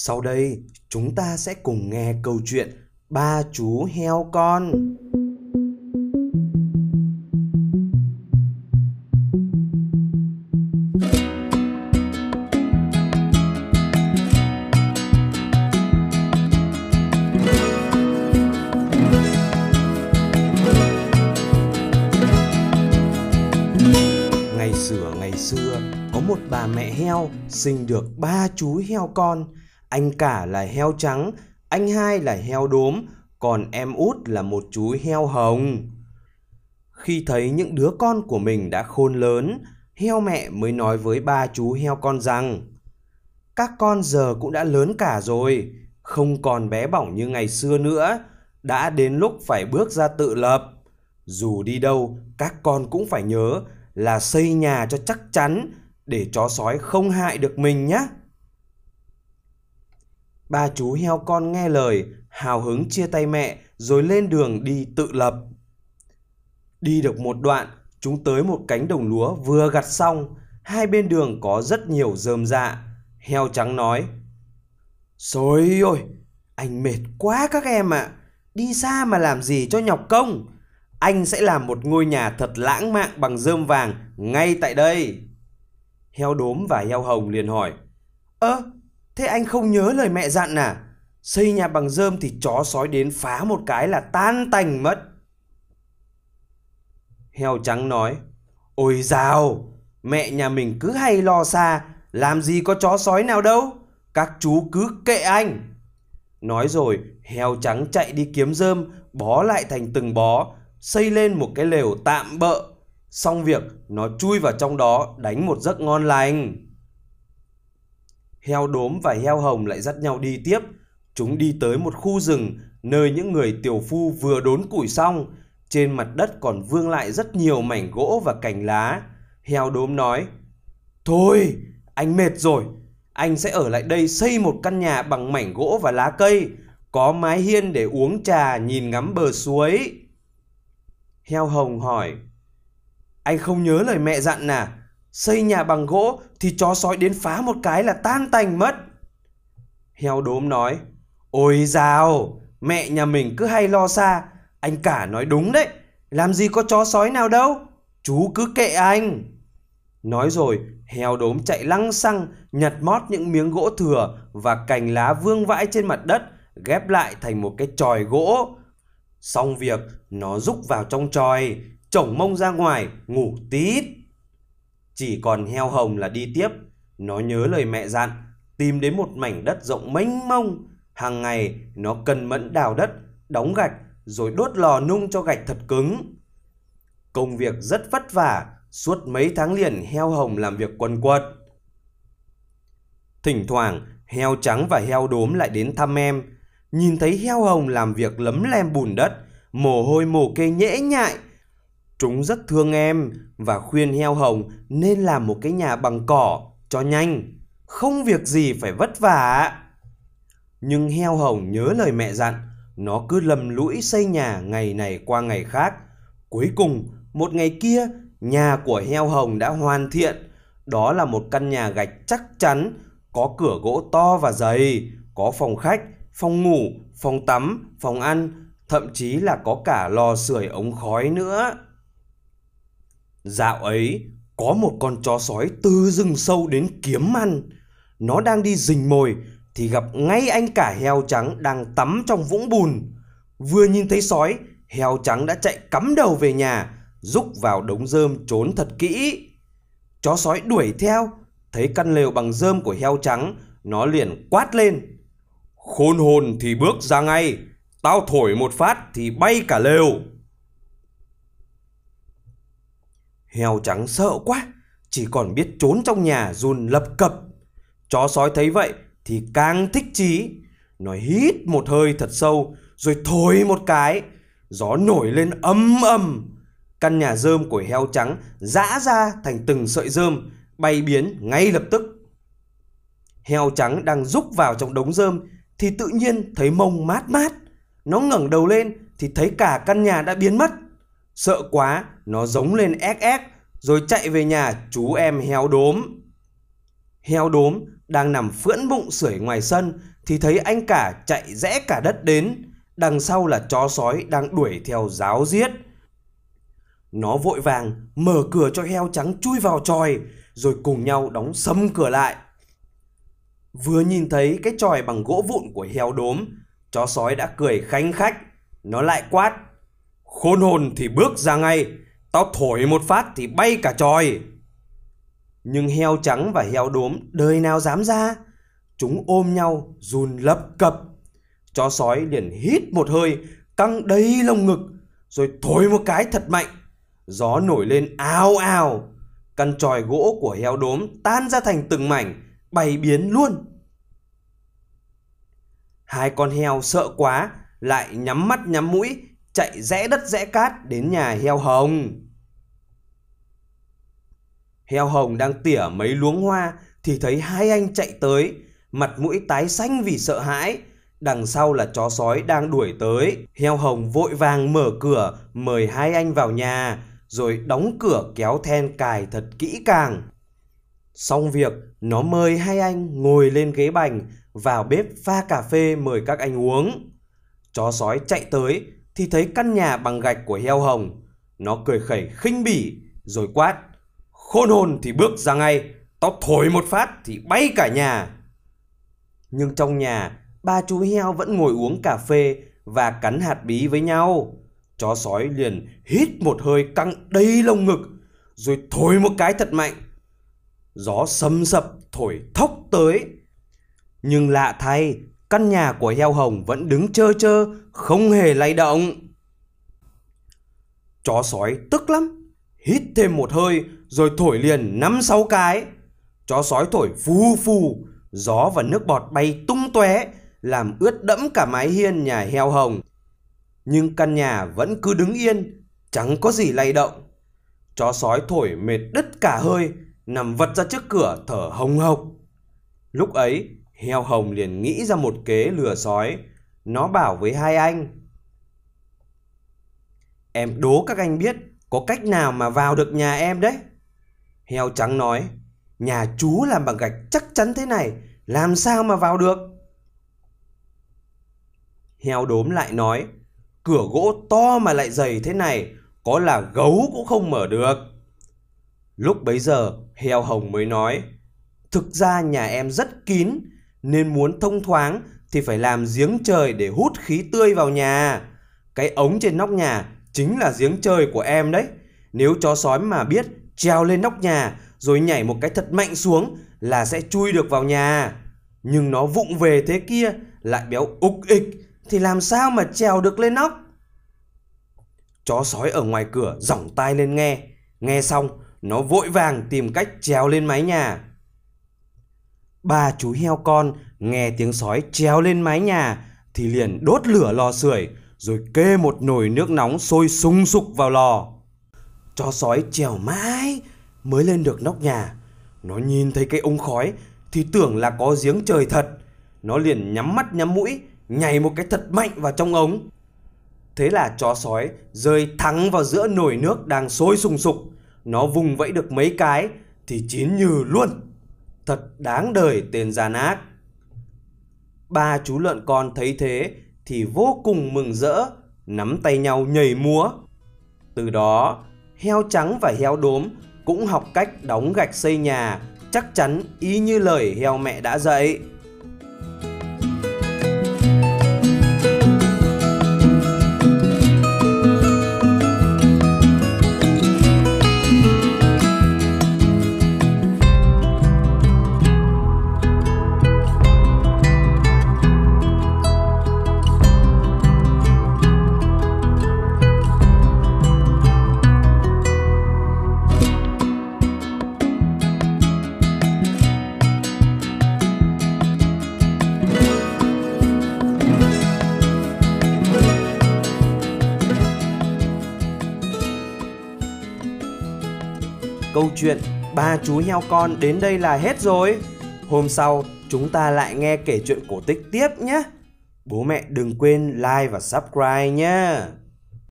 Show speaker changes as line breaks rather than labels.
Sau đây, chúng ta sẽ cùng nghe câu chuyện Ba chú heo con. Ngày xưa ngày xưa, có một bà mẹ heo sinh được ba chú heo con. Anh cả là heo trắng, anh hai là heo đốm, còn em út là một chú heo hồng. Khi thấy những đứa con của mình đã khôn lớn, heo mẹ mới nói với ba chú heo con rằng Các con giờ cũng đã lớn cả rồi, không còn bé bỏng như ngày xưa nữa, đã đến lúc phải bước ra tự lập. Dù đi đâu, các con cũng phải nhớ là xây nhà cho chắc chắn để chó sói không hại được mình nhé. Ba chú heo con nghe lời, hào hứng chia tay mẹ rồi lên đường đi tự lập. Đi được một đoạn, chúng tới một cánh đồng lúa vừa gặt xong, hai bên đường có rất nhiều rơm dạ. Heo trắng nói, Xôi ôi, anh mệt quá các em ạ, à. đi xa mà làm gì cho nhọc công. Anh sẽ làm một ngôi nhà thật lãng mạn bằng rơm vàng ngay tại đây. Heo đốm và heo hồng liền hỏi, Ơ, thế anh không nhớ lời mẹ dặn à? Xây nhà bằng rơm thì chó sói đến phá một cái là tan tành mất. Heo trắng nói, Ôi dào, mẹ nhà mình cứ hay lo xa, làm gì có chó sói nào đâu, các chú cứ kệ anh. Nói rồi, heo trắng chạy đi kiếm rơm, bó lại thành từng bó, xây lên một cái lều tạm bợ. Xong việc, nó chui vào trong đó đánh một giấc ngon lành. Heo đốm và heo hồng lại dắt nhau đi tiếp. Chúng đi tới một khu rừng nơi những người tiểu phu vừa đốn củi xong. Trên mặt đất còn vương lại rất nhiều mảnh gỗ và cành lá. Heo đốm nói, Thôi, anh mệt rồi. Anh sẽ ở lại đây xây một căn nhà bằng mảnh gỗ và lá cây. Có mái hiên để uống trà nhìn ngắm bờ suối. Heo hồng hỏi, Anh không nhớ lời mẹ dặn à? Xây nhà bằng gỗ thì chó sói đến phá một cái là tan tành mất. Heo đốm nói, Ôi dào, mẹ nhà mình cứ hay lo xa, anh cả nói đúng đấy, làm gì có chó sói nào đâu, chú cứ kệ anh. Nói rồi, heo đốm chạy lăng xăng, nhặt mót những miếng gỗ thừa và cành lá vương vãi trên mặt đất, ghép lại thành một cái tròi gỗ. Xong việc, nó rúc vào trong tròi, chổng mông ra ngoài, ngủ tít. Chỉ còn heo hồng là đi tiếp, nó nhớ lời mẹ dặn, tìm đến một mảnh đất rộng mênh mông. Hàng ngày, nó cần mẫn đào đất, đóng gạch, rồi đốt lò nung cho gạch thật cứng. Công việc rất vất vả, suốt mấy tháng liền heo hồng làm việc quần quật. Thỉnh thoảng, heo trắng và heo đốm lại đến thăm em. Nhìn thấy heo hồng làm việc lấm lem bùn đất, mồ hôi mồ kê nhễ nhại. Chúng rất thương em và khuyên heo hồng nên làm một cái nhà bằng cỏ cho nhanh, không việc gì phải vất vả. Nhưng heo hồng nhớ lời mẹ dặn, nó cứ lầm lũi xây nhà ngày này qua ngày khác. Cuối cùng, một ngày kia, nhà của heo hồng đã hoàn thiện. Đó là một căn nhà gạch chắc chắn, có cửa gỗ to và dày, có phòng khách, phòng ngủ, phòng tắm, phòng ăn, thậm chí là có cả lò sưởi ống khói nữa. Dạo ấy, có một con chó sói từ rừng sâu đến kiếm ăn. Nó đang đi rình mồi thì gặp ngay anh cả heo trắng đang tắm trong vũng bùn. Vừa nhìn thấy sói, heo trắng đã chạy cắm đầu về nhà, rúc vào đống rơm trốn thật kỹ. Chó sói đuổi theo, thấy căn lều bằng rơm của heo trắng, nó liền quát lên. Khôn hồn thì bước ra ngay, tao thổi một phát thì bay cả lều. Heo trắng sợ quá, chỉ còn biết trốn trong nhà run lập cập. Chó sói thấy vậy thì càng thích chí. Nó hít một hơi thật sâu rồi thổi một cái. Gió nổi lên ấm ầm. Căn nhà rơm của heo trắng giã ra thành từng sợi rơm, bay biến ngay lập tức. Heo trắng đang rúc vào trong đống rơm thì tự nhiên thấy mông mát mát. Nó ngẩng đầu lên thì thấy cả căn nhà đã biến mất. Sợ quá, nó giống lên ép ép rồi chạy về nhà chú em heo đốm. Heo đốm đang nằm phưỡn bụng sưởi ngoài sân thì thấy anh cả chạy rẽ cả đất đến, đằng sau là chó sói đang đuổi theo giáo giết. Nó vội vàng mở cửa cho heo trắng chui vào tròi rồi cùng nhau đóng sầm cửa lại. Vừa nhìn thấy cái tròi bằng gỗ vụn của heo đốm, chó sói đã cười khanh khách. Nó lại quát. Khôn hồn thì bước ra ngay, tao thổi một phát thì bay cả tròi. Nhưng heo trắng và heo đốm đời nào dám ra. Chúng ôm nhau run lập cập. Chó sói liền hít một hơi, căng đầy lông ngực, rồi thổi một cái thật mạnh. Gió nổi lên ào ào. Căn tròi gỗ của heo đốm tan ra thành từng mảnh, bay biến luôn. Hai con heo sợ quá, lại nhắm mắt nhắm mũi, chạy rẽ đất rẽ cát đến nhà heo hồng. Heo hồng đang tỉa mấy luống hoa thì thấy hai anh chạy tới, mặt mũi tái xanh vì sợ hãi. Đằng sau là chó sói đang đuổi tới. Heo hồng vội vàng mở cửa mời hai anh vào nhà, rồi đóng cửa kéo then cài thật kỹ càng. Xong việc, nó mời hai anh ngồi lên ghế bành, vào bếp pha cà phê mời các anh uống. Chó sói chạy tới thì thấy căn nhà bằng gạch của heo hồng. Nó cười khẩy khinh bỉ rồi quát. Khôn hồn thì bước ra ngay, tao thổi một phát thì bay cả nhà. Nhưng trong nhà, ba chú heo vẫn ngồi uống cà phê và cắn hạt bí với nhau. Chó sói liền hít một hơi căng đầy lông ngực, rồi thổi một cái thật mạnh. Gió sầm sập thổi thốc tới. Nhưng lạ thay, căn nhà của heo hồng vẫn đứng trơ trơ, không hề lay động. Chó sói tức lắm, hít thêm một hơi rồi thổi liền năm sáu cái. Chó sói thổi phù phù, gió và nước bọt bay tung tóe, làm ướt đẫm cả mái hiên nhà heo hồng. Nhưng căn nhà vẫn cứ đứng yên, chẳng có gì lay động. Chó sói thổi mệt đứt cả hơi, nằm vật ra trước cửa thở hồng hộc. Lúc ấy, heo hồng liền nghĩ ra một kế lừa sói. Nó bảo với hai anh. Em đố các anh biết có cách nào mà vào được nhà em đấy. Heo trắng nói, nhà chú làm bằng gạch chắc chắn thế này, làm sao mà vào được? Heo đốm lại nói, cửa gỗ to mà lại dày thế này, có là gấu cũng không mở được. Lúc bấy giờ, heo hồng mới nói, thực ra nhà em rất kín, nên muốn thông thoáng thì phải làm giếng trời để hút khí tươi vào nhà. Cái ống trên nóc nhà chính là giếng trời của em đấy. Nếu chó sói mà biết trèo lên nóc nhà rồi nhảy một cái thật mạnh xuống là sẽ chui được vào nhà. Nhưng nó vụng về thế kia lại béo ục ịch thì làm sao mà trèo được lên nóc? Chó sói ở ngoài cửa giỏng tai lên nghe. Nghe xong, nó vội vàng tìm cách trèo lên mái nhà. Ba chú heo con nghe tiếng sói trèo lên mái nhà thì liền đốt lửa lò sưởi rồi kê một nồi nước nóng sôi sung sục vào lò. Chó sói trèo mãi mới lên được nóc nhà. Nó nhìn thấy cái ống khói thì tưởng là có giếng trời thật. Nó liền nhắm mắt nhắm mũi, nhảy một cái thật mạnh vào trong ống. Thế là chó sói rơi thẳng vào giữa nồi nước đang sôi sùng sục. Nó vùng vẫy được mấy cái thì chín nhừ luôn. Thật đáng đời tên gian ác. Ba chú lợn con thấy thế thì vô cùng mừng rỡ, nắm tay nhau nhảy múa. Từ đó, heo trắng và heo đốm cũng học cách đóng gạch xây nhà, chắc chắn y như lời heo mẹ đã dạy. Câu chuyện ba chú heo con đến đây là hết rồi. Hôm sau, chúng ta lại nghe kể chuyện cổ tích tiếp nhé. Bố mẹ đừng quên like và subscribe nhé.